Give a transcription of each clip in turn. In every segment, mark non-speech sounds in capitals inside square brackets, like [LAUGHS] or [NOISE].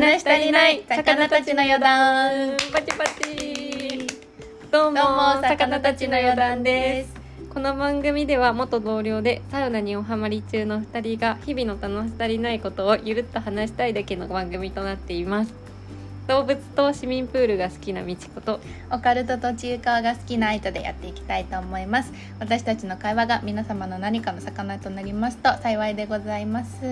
話し足りない魚たちの余談。パチパチ。どうも魚たちの余談です。この番組では元同僚でサウナにおハマり中の2人が日々の楽し足りないことをゆるっと話したいだけの番組となっています動物と市民プールが好きなみちことオカルトと中華が好きな人でやっていきたいと思います。私たちの会話が皆様の何かの魚となりますと幸いでございます。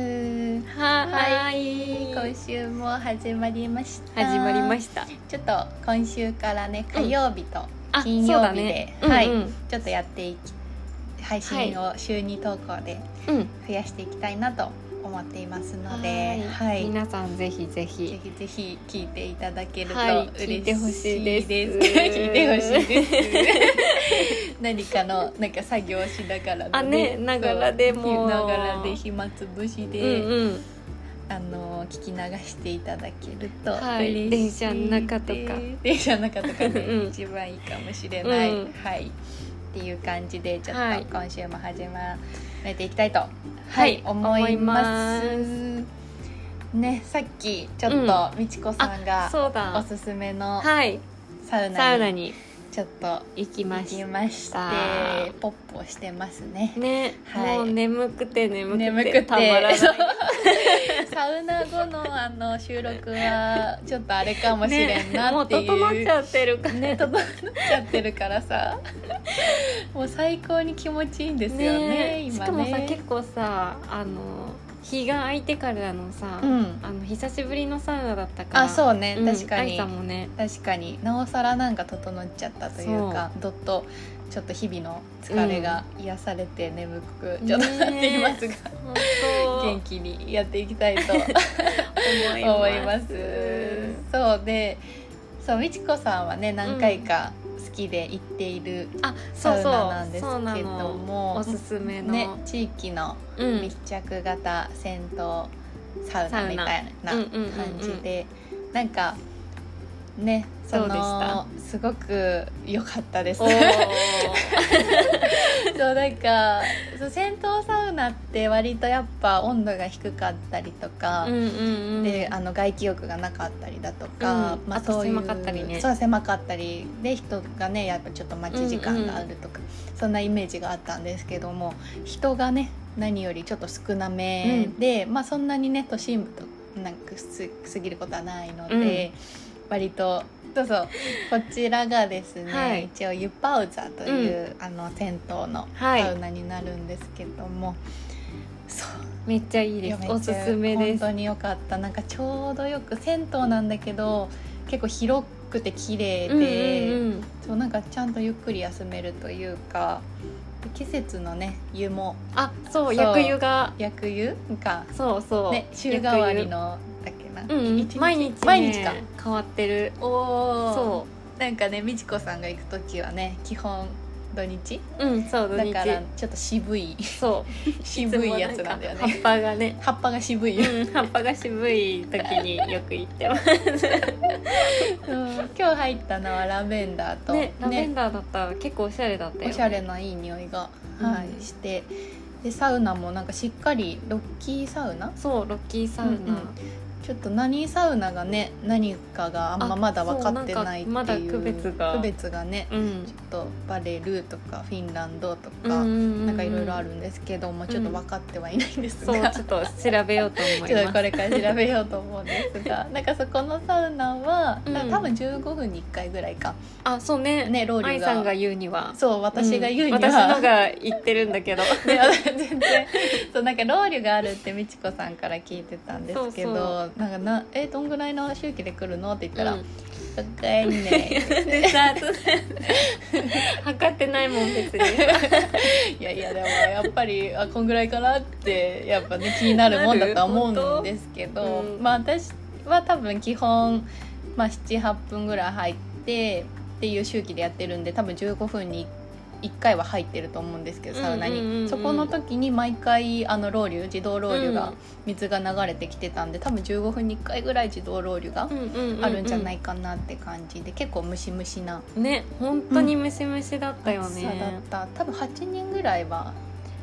ははい。今週も始まりました。始まりました。ちょっと今週からね火曜日とあ金曜日で、ね。はい、うんうん。ちょっとやっていき配信を週2投稿でうん。増やしていきたいなと思っていますので、はい、皆さんぜひぜぜひひぜひ聞いていただけるとはい。嬉しい聞いてほしいです。聞いてほしいです。[LAUGHS] 何かのなんか作業しながらのあねながらでも。ながらで暇つぶしうで、んうん。あの聞き流していただけるとはい。嬉しい電車の中とか。電車の中とかで [LAUGHS] うん一番いいかもしれない、うん。はい。っていう感じでちょっはい。と今週も始まめていきたいと、はい思います。ねさっきちょっとみちこさんがおすすめのはい。サウナにちょっと行きましてたポップをしてますね。たね、はい。もう眠くて眠くて眠くて。たまらない [LAUGHS] サウナ後のあの収録はちょっとあれかもしれんなっていう、ね、もう整っちゃってるからね整っちゃってるからさ。もう最高に気持ちいいんですよね今ね。しかもさ結構さあの日が空いてからのさ、うん。あの久しぶりのサウナだったから。あそうね。ん確かに。愛さんもね。確かに。なおさらなんか整っちゃったというかどっとちょっと日々の疲れが癒されて眠くちょっとなっていますが、本元気にやっていきたいと [LAUGHS] 当思います。そうでそうみちこさんはね何回か好きで行っているあサウナなんですけどの。もおすすめの、ね地域のうん。密着型銭湯サウナみたいなサウナ。うんうんうんうん。感じでなんかねそどうでした。のすごく良かったです。[LAUGHS] そうなんかそう銭湯サウナって割とやっぱ温度が低かったりとか、うんうんうん。であの外気浴がなかったりだとか、うん。あと狭かったりね。そう狭かったりで人がねやっぱちょっと待ち時間があるとか、そんなイメージがあったんですけども人がね何よりちょっと少なめで、まあそんなにね都心部となんかす過ぎることはないので、割とそうそう。こちらがですね、はい。一応ユパウザという、あの銭湯のはい。サウナになるんですけども、そう。めっちゃいいです。おすすめです。本当に良かった。なんかちょうどよく銭湯なんだけど結構広くて綺麗で、うんうんうん。そうなんかちゃんとゆっくり休めるというかで季節のね湯も。あそう薬湯が。薬湯がそうそう、ね週替わりのだっけな、うん毎日、ね、毎日か変わってる。おおそなんかね美智子さんが行く時はね基本土日？ううんそう土だ日からちょっと渋い。そう。[LAUGHS] 渋いやつなんだよね。か葉っぱがね。葉っぱが渋い、うん葉っぱが渋い時によく行ってます。[LAUGHS] うん。今日入ったのはラベンダーと、ねラベンダーだったら結構おしゃれだったよおしゃれないい匂いが、うん。はい、して。でサウナもなんかしっかりロッキーサウナ？そうロッキーサウナ、うんうんちょっと何サウナがね何かがあんまあまだ分かってないっていうまだ区別が。区別がねうん。ちょっとバレルとかフィンランドとか、うんうんうんなんかいろいろあるんですけどもちょっと分かってはいないんですが、そうちょっと調べようと思います。[LAUGHS] ちょっとこれから調べようと思うんですがなんかそこのサウナは、うん。多分15分に1回ぐらいか。あそうね。ねロウリュが。愛さんが言うには。そう私が言うには、ん。私のが言ってるんだけど。[LAUGHS] ね、全然。そうなんかロウリュがあるって美智子さんから聞いてたんですけどなんかなえどんぐらいの周期で来るの？って言ったら「うんわかんない」[LAUGHS] でさ測ってないもん別に。[LAUGHS] いやいやでもやっぱりあこんぐらいかなってやっぱね気になるもんだとは思うんですけど、うん。まあ私は多分基本、まあ、78分ぐらい入ってっていう周期でやってるんで多分15分に1回は入ってると思うんですけどサウナに、うんうん。うんうんそこの時に毎回あのロウリュ自動ロウリュがうん。水が流れてきてたんで多分15分に1回ぐらい自動ロウリュがあるんじゃないいかなって感じで結構ムシムシな。ね本当にムシムシだったよ暑さだっね、た。多分8人ぐらいは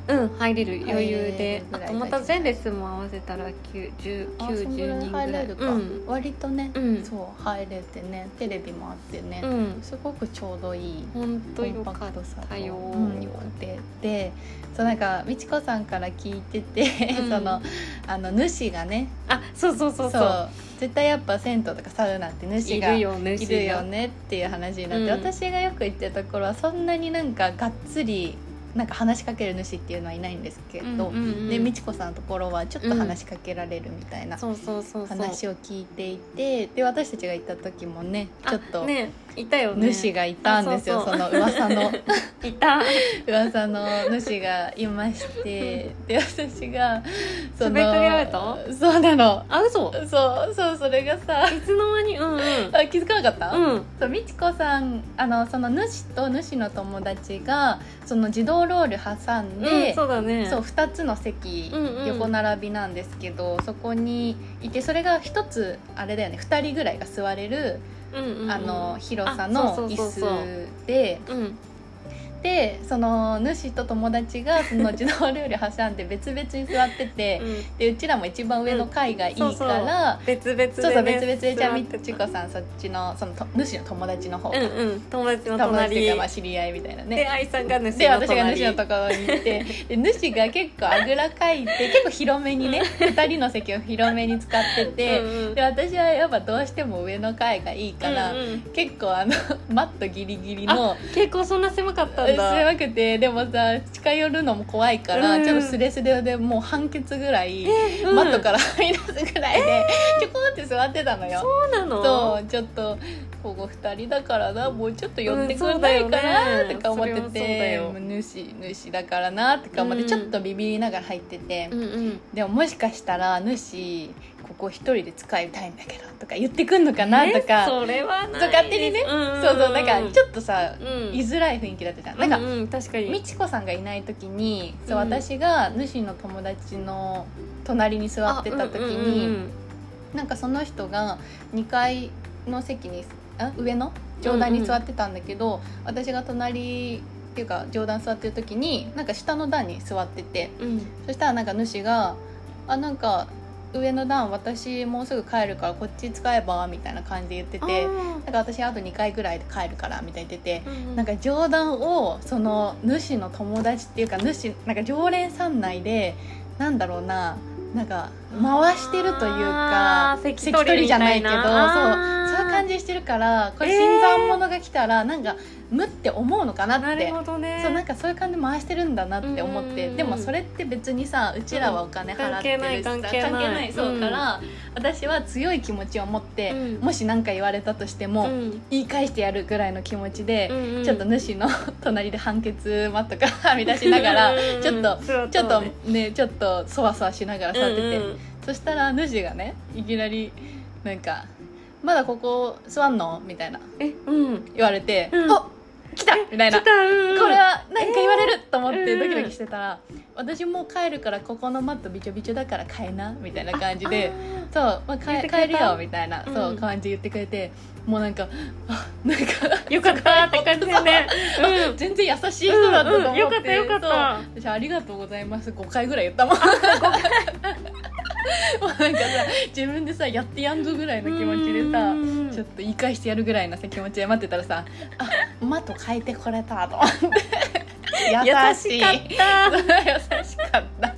うん入れる余裕で。あとまた全レッスンも合わせたら9 10あそんぐら90い人ぐらい割とね、うん。そう入れてねテレビもあってね、うん。すごくちょうどいい本当よかっパクトさとたようん、よくてでそうなんか美智子さんから聞いてて、うん。そのあの主がねあそうそうそうそう。絶対やっぱ銭湯とかサウナって主いが。いるよねっていう話になって、うん。私がよく言ってるところはそんなになんかがっつりなんか話しかける主っていうのはいないんですけど、うんうんうんで美智子さんのところはちょっと話しかけられるみたいな話を聞いていてで私たちが行った時もねちょっとあねいたよね。主がいたんですよ、あその噂の。[LAUGHS] いた。[LAUGHS] 噂の主がいまして。[LAUGHS] で私がそつぶやかけられた？そうなの。あ嘘？そうそうそれがさいつの間に？うんうん。あ気づかなかった、うん。そう美智子さんあのその主と主の友達がその自動ロール挟んうんで、そうだね。そう2つの席、うんうん。横並びなんですけどそこにいてそれが1つあれだよね2人ぐらいが座れる、あの広さあの椅子でうんでその主と友達がその自動料理挟んで別々に座ってて、うん。でうちらも一番上の階がいいから、うんそうそう。別々でねそうそう別々でじゃあみちこさんそっちのそのと主の友達の方、うんうん。友達の友達と隣いうかまあ知り合いみたいなね。で愛さんが主で私が主のところに行ってで主が結構あぐらかいて結構広めにね2人の席を広めに使ってて、うんうん。で私はやっぱどうしても上の階がいいから、うんうん。結構あのマットギリギリの結構そんな狭かったんだ狭くてでもさ近寄るのも怖いから、うん。ちょっとスレスレでもう半ケツぐらい、うん。マットからはみ出すぐらいで、ちょこって座ってたのよ。そうなの？そうちょっとここ2人だからなもうちょっと寄ってくんないかなとか思ってうんそうだて、よね主主だからなとか思ってうん。ちょっとビビりながら入ってて、うんうん。でももしかしたら主ここ一人で使いたいんだけどとか言ってくんのかなとか、えそれはそう勝手にね、んんんそうそうなんかちょっとさ、うん。居づらい雰囲気だったじゃん。なんか、うんうん確かに。美智子さんがいない時にそう、うん私が主の友達の隣に座ってた時に、あうんうんうんなんかその人が2階の席にあ上の上段に座ってたんだけど、私が隣っていうか上段座ってる時になんか下の段に座っててうん。そしたらなんか主が「あなんか上の段私もうすぐ帰るからこっち使えば」みたいな感じで言ってて。なんか私あと2回ぐらいで帰るからみたいに言ってて、なんか冗談をその主の友達っていうか主なんか常連さん内でなんだろうななんか回してるというか関取じゃないけどそう感じしてるからこれえー。新参者が来たらなんか無って思うのかななって。るほどね。そうなんかそういう感じで回してるんだなって思って、うん。うんうんでもそれって別にさうちらはお金払ってるしさ、うん関係ない。関係ないそううん。から、私は強い気持ちを持って、うん。もし何か言われたとしても、うん。言い返してやるぐらいの気持ちで、うんうん。ちょっと主の隣で判決マットからはみ出しながらうんうんちょっとちょっとねちょっとそわそわしながら座ってて、うん。うんそしたら主がねいきなりなんか「まだここ座んの?」みたいな。えうん。言われて「うん。あ来た!」みたいな。来。たうん。これは何か言われる？と思ってうん。ドキドキしてたら「私もう帰るからここのマットびちょびちょだから買えな」みたいな感じで「そう、まあ、帰帰るよ」みたいな、うん。そう感じで言ってくれて。もうなんかあなんか [LAUGHS] よかったって感じでね。う。ん。全然優しい人だったと思って、うん。うんよかったよかった。私ありがとうございます。5回ぐらい言ったもんもうなんかさ自分でさやってやんぞぐらいの気持ちでさうん。ちょっと言い返してやるぐらいのさ気持ちで待ってたらさあマット変えてこれたと思って。優しい優しかった。[LAUGHS] 優しかった。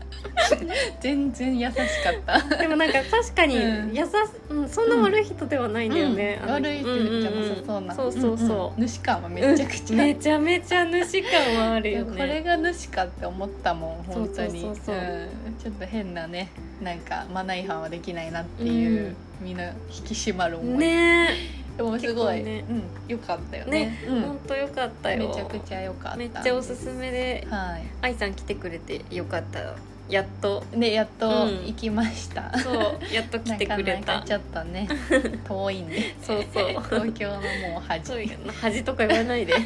全然優しかった。でもなんか確かにうん。優し、うん、そんな悪い人ではないんだよね、うん。悪い人じゃなさそうな、そうそうそう、んん。主感はめちゃくちゃ、めちゃめちゃ主感はあるよね。これが主かって思ったもん本当に。そうそうそうそうん。ちょっと変なねなんかマナー違反はできないなっていう、みん。な引き締まる思い、ね。でもすごい、ね。うん、よかったよえね。ね、うん。ほんとよかったよ。めちゃくちゃ良かっためっちゃおすすめでは愛さん来てくれてよかった。やっと。いでやっとうん。行きました、そうやっと来てくれなかなたかちょっとね。[LAUGHS] 遠いんで。そうそう。東京のもう端。恥とか言わないで。[LAUGHS]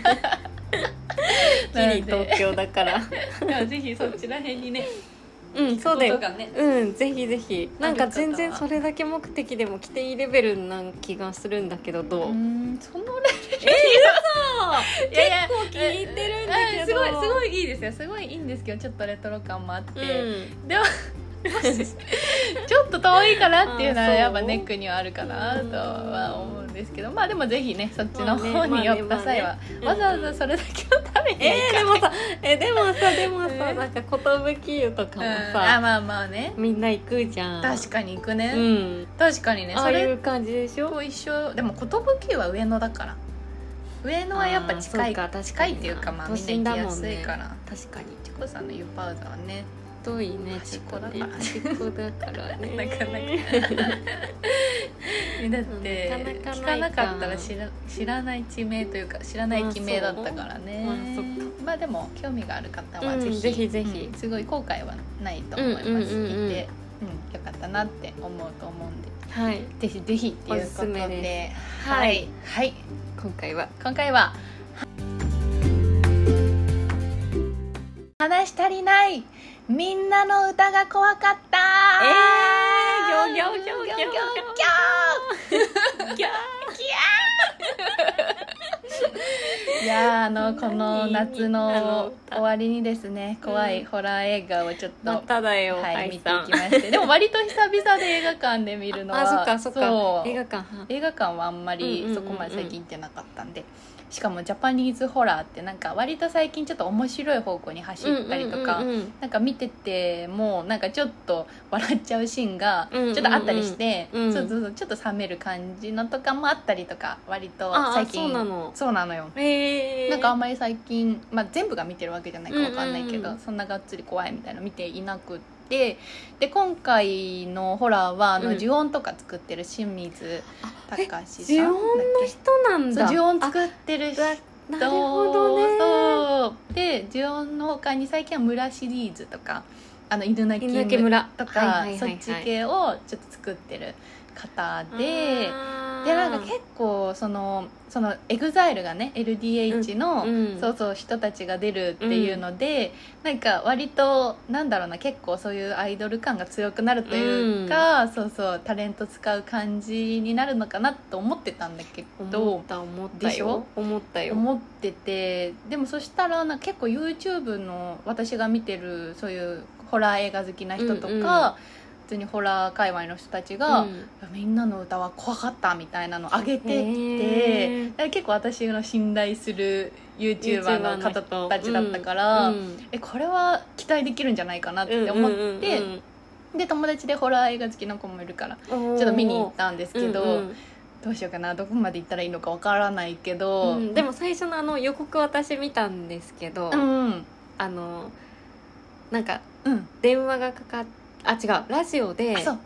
ギリ東京だから。で。もぜひそちら辺にねうんそうだよ。ね。うんぜひぜひ。なんか全然それだけ目的でも来ていいレベルな気がするんだけどどう、うんそのレえいやいや結構気に入ってるんだけど。うんすごいすごいいいですよ。すごいいいんですけどちょっとレトロ感もあって、うん。でも [LAUGHS] ちょっと遠いかなっていうのはやっぱネックにはあるかなとは思う。んですけどまあでもぜひねそっちの方に寄った際は、まあね。わざわざそれだけを食べにはえでもさえでもさでもさ、えーなんか寿湯とかもうん。あさ、まあまあね。みんな行くじゃん。確かに行くね、うん。確かにねああいう感じでしょ？と一緒。でも寿湯は上野だから。上野はやっぱ近い近いっていうかまあみんな行きやすいから。確かに。チコさんの湯パウザはね遠いねね端っこだからね。[LAUGHS] なかなか。[LAUGHS] だって聞かなかったら知ら知らない地名というか知らない地名だったからね。まあそうまあでも興味がある方はうんぜひ、ぜひすごい後悔はないと思います、うんうんうんうん。聞いて、うん、よかったなって思うと思うんで。はい。ぜひぜひっていうことで。ではい、はい、今回は。今回は話し足りないみんなの歌が怖かった。えーギョギョギョギョギョギョ。ギョギャいやーあのこの夏あの終わりにですね怖いうん。ホラー映画をちょっと、まただよ、はい、愛見ていきまして。でも割と久々で映画館で見るのはあそっかそっか。映画館映画館はあんまりうんうんうんうん。そこまで最近行ってなかったんで、しかもジャパニーズホラーってなんか割と最近ちょっと面白い方向に走ったりとか、なんか見ててもうなんかちょっと笑っちゃうシーンがちょっとあったりして、うん。そうそうそうちょっと冷める感じのとかもあったりとか割と最近そうなの。そうなのよ。えー、なんかあんまり最近、まあ、全部が見てるわけじゃないかわかんないけど、そんながっつり怖いみたいなの見ていなくってで今回のホラーはあの、うん。呪怨とか作ってる清水隆さん呪怨の人なんだ。呪怨作ってる人。あなるほどね。そう。で呪怨の他に最近は村シリーズとかあの犬鳴犬鳴村。とか、はいはいはいはい。そっち系をちょっと作ってる方で。でなんか結構そのその EXILE がね LDH の、うん。そうそう人たちが出るっていうので、なんか割となんだろうな結構そういうアイドル感が強くなるというか、そうそうタレント使う感じになるのかなと思ってたんだけ思どった思ったよ。思ったよ。思っててでもそしたらなんか結構 YouTube の私が見てるそういうホラー映画好きな人とか、うんうん。普通にホラー界隈の人たちが、うん。みんなの歌は怖かったみたいなの上げてきへて結構私の信頼する YouTuber の方たちだったかうら、ん。えこれは期待できるんじゃないかなって思って、で友達でホラー映画好きの子もいるからちょっと見に行ったんですけど、うんうん。どうしようかなどこまで行ったらいいのかわからないけど、うん。でも最初のあの予告私見たんですけど、うんあのなんかうん。電話がかかっあ違う。ラジオであそう。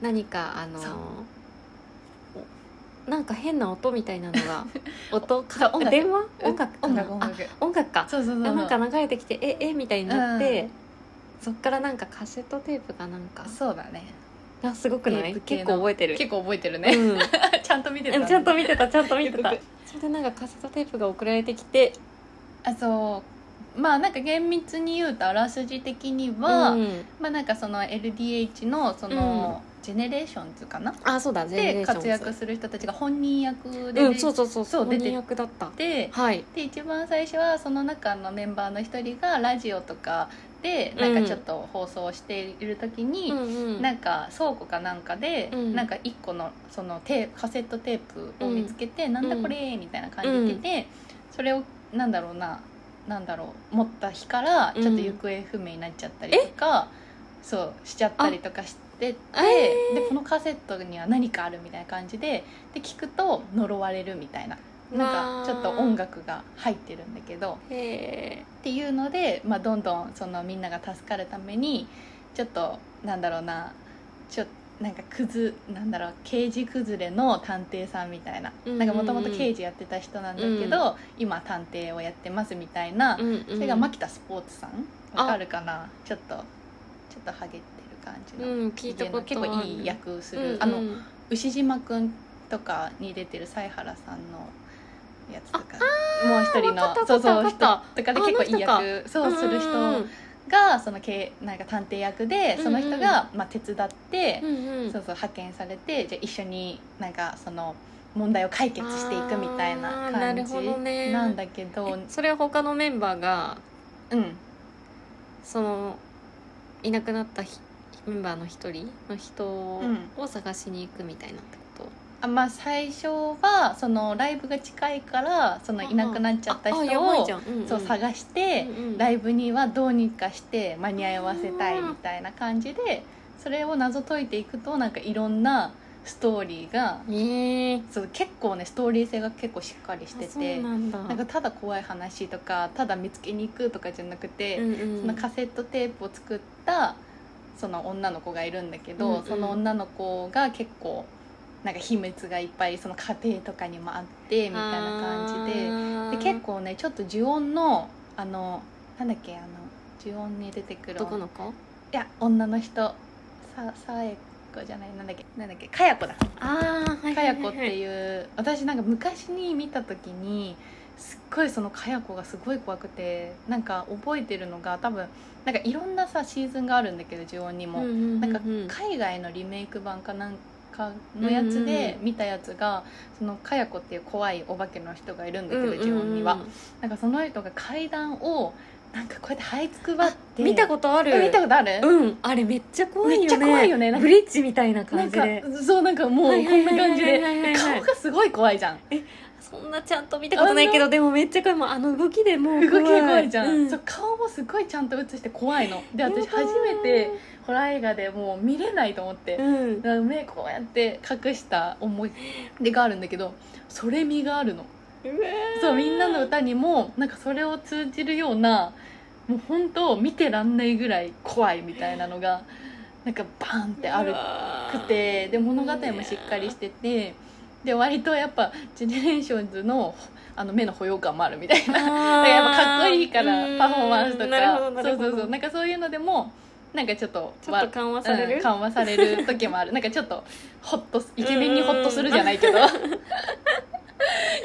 何かあのそう。おなんか変な音みたいなのが [LAUGHS] 音そう音楽。電話？音楽。かな？あ音楽音楽。音楽か。そうそうそうなんか流れてきてええみたいになって、そっからなんかカセットテープかなんか。そうだね。あすごくない？テープ系の。結構覚えてる。結構覚えてるね、うん。[LAUGHS] ちゃんと見てた。ちゃんと見てたちゃんと見てた。予告それでなんかカセットテープが送られてきてあそうまあなんか厳密に言うとあらすじ的には、うん。まあなんかその LDH のその、 GENERATIONS かな？あそうだで活躍する人たちが本人役で出うんそうそうそうそう本人役だった。てはい。で一番最初はその中のメンバーの一人がラジオとかでなんかちょっと放送している時に、うんうん。なんか倉庫かなんかで、うん。なんか一個のそのテーカセットテープを見つけて、なんだこれみたいな感じで言ってて、それをなんだろうななんだろう持った日からちょっと行方不明になっちゃったりとか、そうしちゃったりとかしてて、えー。でこのカセットには何かあるみたいな感じでで聞くと呪われるみたいななんかちょっと音楽が入ってるんだけどへっていうので、まあ、どんどんそのみんなが助かるためにちょっとなんだろうなちょなんかくずなんだろう刑事崩れの探偵さんみたいな。もともと刑事やってた人なんだけど、今探偵をやってますみたいな、え、うんうん、それが牧田スポーツさん。あわかるかな？ちょっとちょっとハゲてる感じの、うん聞いた結構いい役する、うんうん。あの牛島くんとかに出てる犀原さんのやつとか。もう一人の。そうそう人とかで結構いい役そうする人。うんうんがそのけなんか探偵役でその人が、まあ、手伝って、うんうん。そうそう派遣されてじゃあ一緒になんかその問題を解決していくみたいな感じなんだけど、えそれは他のメンバーがうん。そのいなくなったひメンバーの一人の人を探しに行くみたいなってこと、あまあ最初はそのライブが近いからそのいなくなっちゃった人をそう探して、ライブにはどうにかして間に合わせたいみたいな感じでそれを謎解いていくとなんかいろんなストーリーがええ。そう結構ねストーリー性が結構しっかりしててなんだ。なんかただ怖い話とかただ見つけに行くとかじゃなくて、うんうん。そのカセットテープを作ったその女の子がいるんだけど、うんうん。その女の子が結構なんか秘密がいっぱいその家庭とかにもあってみたいな感じで。で結構ねちょっと呪音のあのなんだっけあの呪音に出てくる。男の子？いや女の人。ささえこじゃない。なんだっけなんだっけかやこだ。ああはいかやこってういう。私なんか昔に見た時にすっごいそのかやこがすごい怖くてなんか覚えてるのが多分なんかいろんなさシーズンがあるんだけど呪音にも、なんか海外のリメイク版かなんかのやつで見たやつが、そのかやこっていう怖いお化けの人がいるんだけど、呪音には。なんかその人が階段をなんかこうやって這いつくばって。見たことある。あ見たことある、うん。あれめっちゃ怖いよね。めっちゃ怖いよね。ブリッジみたいな感じで。そうなんかもうこんな感じで。顔がすごい怖いじゃん。そんなちゃんと見たことないけどでもめっちゃ怖い。もうあの動きでもう動き怖いじゃん、うん。そう顔もすごいちゃんと映して怖いの。で私初めてホラー映画でもう見れないと思って、うん。だから目こうやって隠した思い出があるんだけどそれ味があるの。そうミンナノウタにもなんかそれを通じるようなもう本当見てらんないぐらい怖いみたいなのがなんかバーンってあるくてで物語もしっかりしててで割とやっぱ GENERATIONS のあの目の保養感もあるみたいな。だからやっぱかっこいいからパフォーマンスとか。そうそうそう。なんかそういうのでもなんかちょっとちょっと緩和される？うん緩和される時もある。[LAUGHS] なんかちょっとホッとすイケメンにホッとするじゃないけど。[LAUGHS]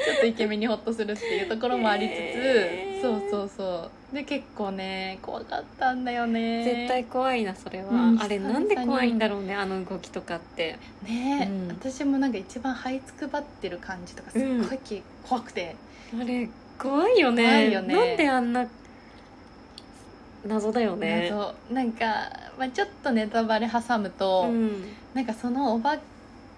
ちょっとイケメンにホッとするっていうところもありつつ、へー。そうそうそう。で結構ね怖かったんだよね。絶対怖いなそれは、うんあれなんで怖いんだろうねあの動きとかって。ね、うん。私もなんか一番這いつくばってる感じとかすっごいき怖くて、あれ怖いよね怖いよねなんであんな謎だよね。謎。なんか、まあ、ちょっとネタバレ挟むと、うん。なんかそのお化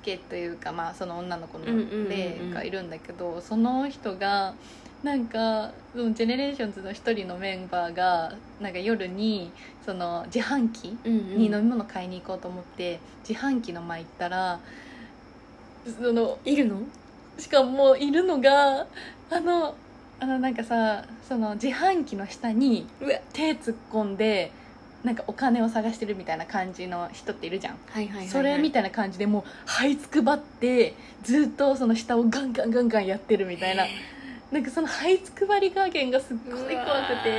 けというか、まあ、その女の子のうんうんうんうん。霊がいるんだけど、その人がなんかその GENERATIONS の一人のメンバーがなんか夜にその自販機うんうん。に飲み物買いに行こうと思って自販機の前行ったらそのいるの？しかもいるのがあのあのなんかさその自販機の下にうわ。手突っ込んでなんかお金を探してるみたいな感じの人っているじゃん、はいはいはい、はい、それみたいな感じでもう這いつくばってずっとその下をガンガンガンガンやってるみたいな。なんかその這いつくばり加減がすっごい怖くて。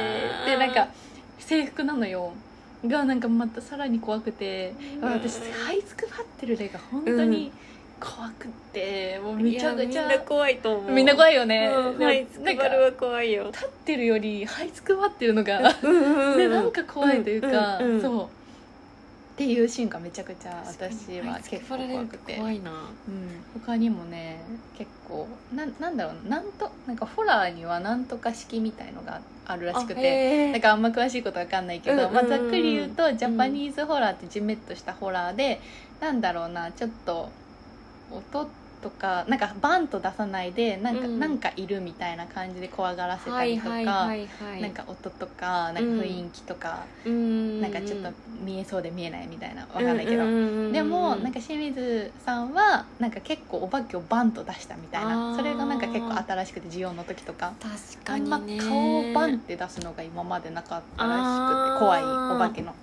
でなんか制服なのよ。がなんかまたさらに怖くて。うん。私這いつくばってる例が本当に怖くって、もうめちゃくちゃみんな怖いと思う。みんな怖いよね、うん、でもはいつくなんかばるは怖いよ。立ってるより這いつくばってるのがうんうんうん。で [LAUGHS] なんか怖いというか、うんうんうん。そう。っていうシーンがめちゃくちゃ私は結構怖くて、怖いな。うん、他にもね結構なんなんだろうななんとなんかホラーにはなんとか式みたいのがあるらしくててなんかあんま詳しいことわかんないけど、うんうんうん。まあ、ざっくり言うとジャパニーズホラーってじめっとしたホラーで、なんだろうなちょっと音とかなんかバンと出さないでなんか,、うん。なんかいるみたいな感じで怖がらせたはいりとか、はいはいはいなんか音とかなんか雰囲気とか、うん。なんかちょっと見えそうで見えないみたいなわかんないけど、どでもなんか清水さんはなんか結構お化けをバンと出したみたいあなー。それがなんか結構新しくてジオンの時とか確あんまかにね顔をバンって出すのが今までなかったらしくて怖いお化けの。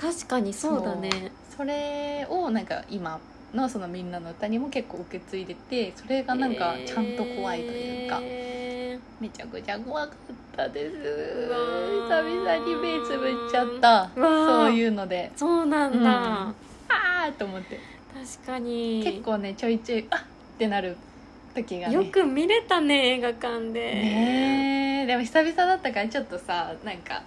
確かにそうだね。それをなんか今のそのみんなの歌にも結構受け継いでてそれがなんかちゃんと怖いというか、へめちゃくちゃ怖かったです。久々に目つぶっちゃった。そういうので。ーそうなんだ、うん。あーと思って。確かに。結構ねちょいちょいあっってなる時がね。よく見れたね映画館で。ねえでも久々だったからちょっとさなんか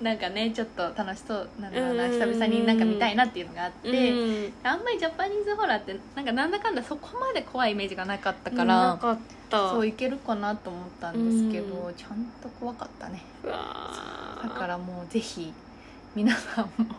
なんかねちょっと楽しそうなんだろうなうん久々になんか見たいなっていうのがあって、うんあんまりジャパニーズホラーってなんかなんだかんだそこまで怖いイメージがなかったかなら、かった。そういけるかなと思ったんですけど、うちゃんと怖かったね。だからもうぜひ皆さんも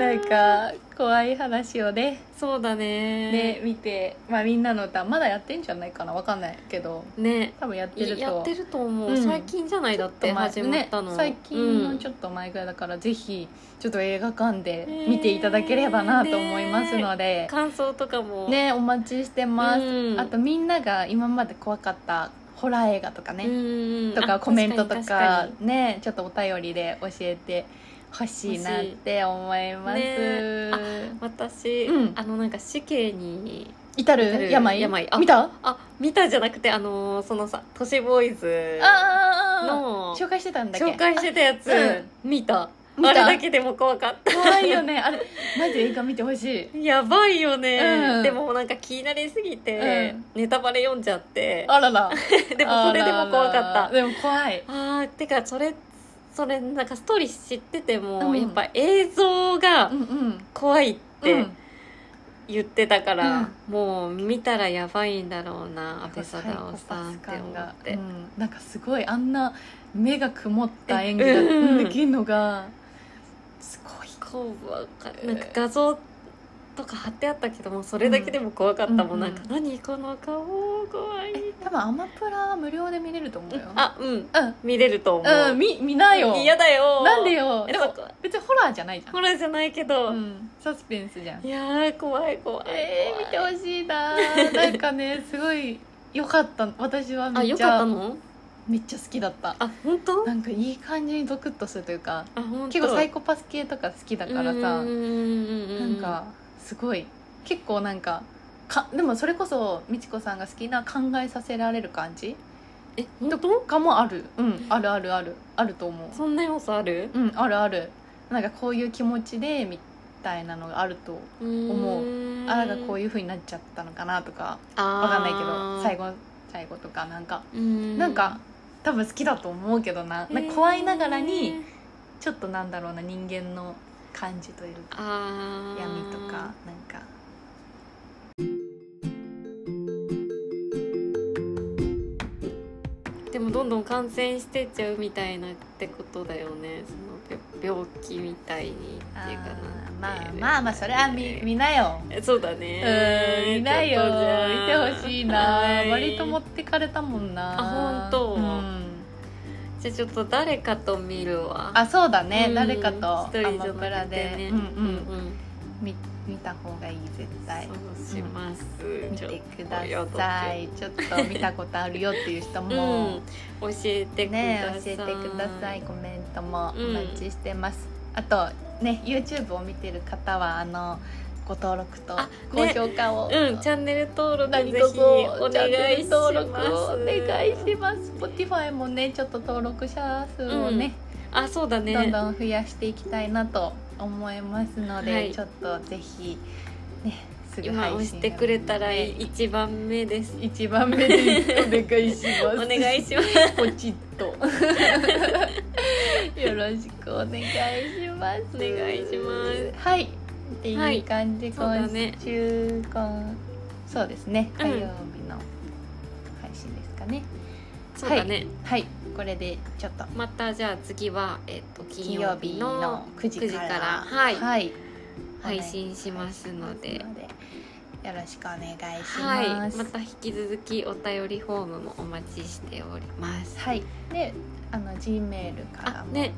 なんか怖い話をね。そうだね。ね見て、まあ、みんなの歌まだやってんじゃないかなわかんないけど。ね。多分やってると。やってると思う、うん。最近じゃないだって始まったの、ね、最近のちょっっと前ぐらいだから、ぜひちょっと映画館で見ていただければなと思いますので、感想とかも。ねお待ちしてます、うん。あとみんなが今まで怖かったホラー映画とかね、ねとかコメントとかねちょっとお便りで教えてほしいなって思います、ね。私、うん。あのなんか死刑に至る？病？病。あ見た？あ見たじゃなくてあのーそのさ都市ボーイズああの紹介してたんだっけ？紹介してたやつ、見た。見た？あれだけでも怖かった。怖いよね。あれマジ映画見てほしい。やばいよね、うん。でもなんか気になりすぎて、うん。ネタバレ読んじゃって。あらら。[LAUGHS] でもそれでも怖かった。でも怖い。あーてかそれそれなんかストーリー知ってても、うん。やっぱ映像がうんうん。怖いってうん。言ってたから、もう見たらやばいんだろうな安倍サイ貞夫コパスさんって思って、うん、なんかすごいあんな目が曇った演技がうん。できるのがすごい。こうわかなんか画像とか貼ってあったけどもそれだけでも怖かったもん、うん。なんか何この顔怖い。多分アマプラ無料で見れると思うよ。あうん。うん。見れると思う、うんみ見なよ。嫌だよ。なんでよ。でも別にホラーじゃないじゃん。ホラーじゃないけど、うん、サスペンスじゃん。いやー怖い怖い。えー、見てほしいな [LAUGHS] なんかねすごい良かった。私はめっちゃ。かったの？めっちゃ好きだった。あ本当？なんかいい感じにゾクッとするというか。結構サイコパス系とか好きだからさ。なんかすごい。結構なんかかでもそれこそ美智子さんが好きな考えさせられる感じ？え本と当かもある。うんあるあるある。あると思う。そんな要素ある？うんあるある。なんかこういう気持ちでみたいなのがあると思う。あなんかこういう風になっちゃったのかなとかわわかんないけど最後最後とかなんか。ななんか多分好きだと思うけどな。なんか怖いながらにちょっとなんだろうな人間の感じというか闇とかなんか。でもどんどん感染してっちゃうみたいなってことだよね。その病病気みたいにっていうかなまあまあまあそれは見見なよ。えそうだうねん見なよ。見てほしいな。はい。割と持ってかれたもんな。あほんとうんじゃあちょっと誰かと見るわ。あそうだね。うん。誰かと一人じゃアマプラなくてね。でうん。うんうん。見見た方がいい絶対。そうします、見ちょってくだとさい。ちょっと見たことあるよっていう人 [LAUGHS] うもん、教えてください。ね教えてください。コメントもおうん待ちしてます、あとね YouTube を見てる方はあのご登録とあ高ね評価を、うんチャンネル登録ぜひお願いします。登録をお願いします。Spotify もねちょっと登録者数をね、あそうだね。どんどん増やしていきたいなと思いますので、はい。ちょっとぜひねすぐ今配信押してくれたらね一番目です。一番目ですお願いします。[LAUGHS] お願いします。ポチッと。[LAUGHS] よろしくお願いします。お願いします。はいっていう感じ、そうだ今ね週今そうですねうん。火曜日の配信ですかね、そうだね、はいこれでちょっと。またじゃあ次は、えっと金金曜日のの9時から。9時からはい。はい。配信しますので。よろしくお願いしはい。ますまた引き続きお便りフォームもお待ちしております。はい、であの G メールからもあね。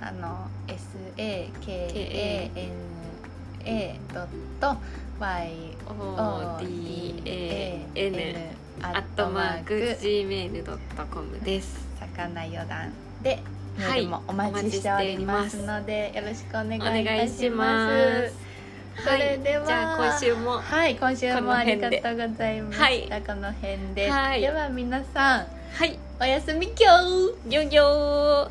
あの SAKANA ドット YODAN アットマーク Gmail.com です。魚余談でメはいールもお待ちしておりますので、よろしくお願いいおたします。それでは、じゃあ今週もはい今週もありがとうございましたはいこの辺で、はい。では皆さんはい。おやすみきょう。ギョギョー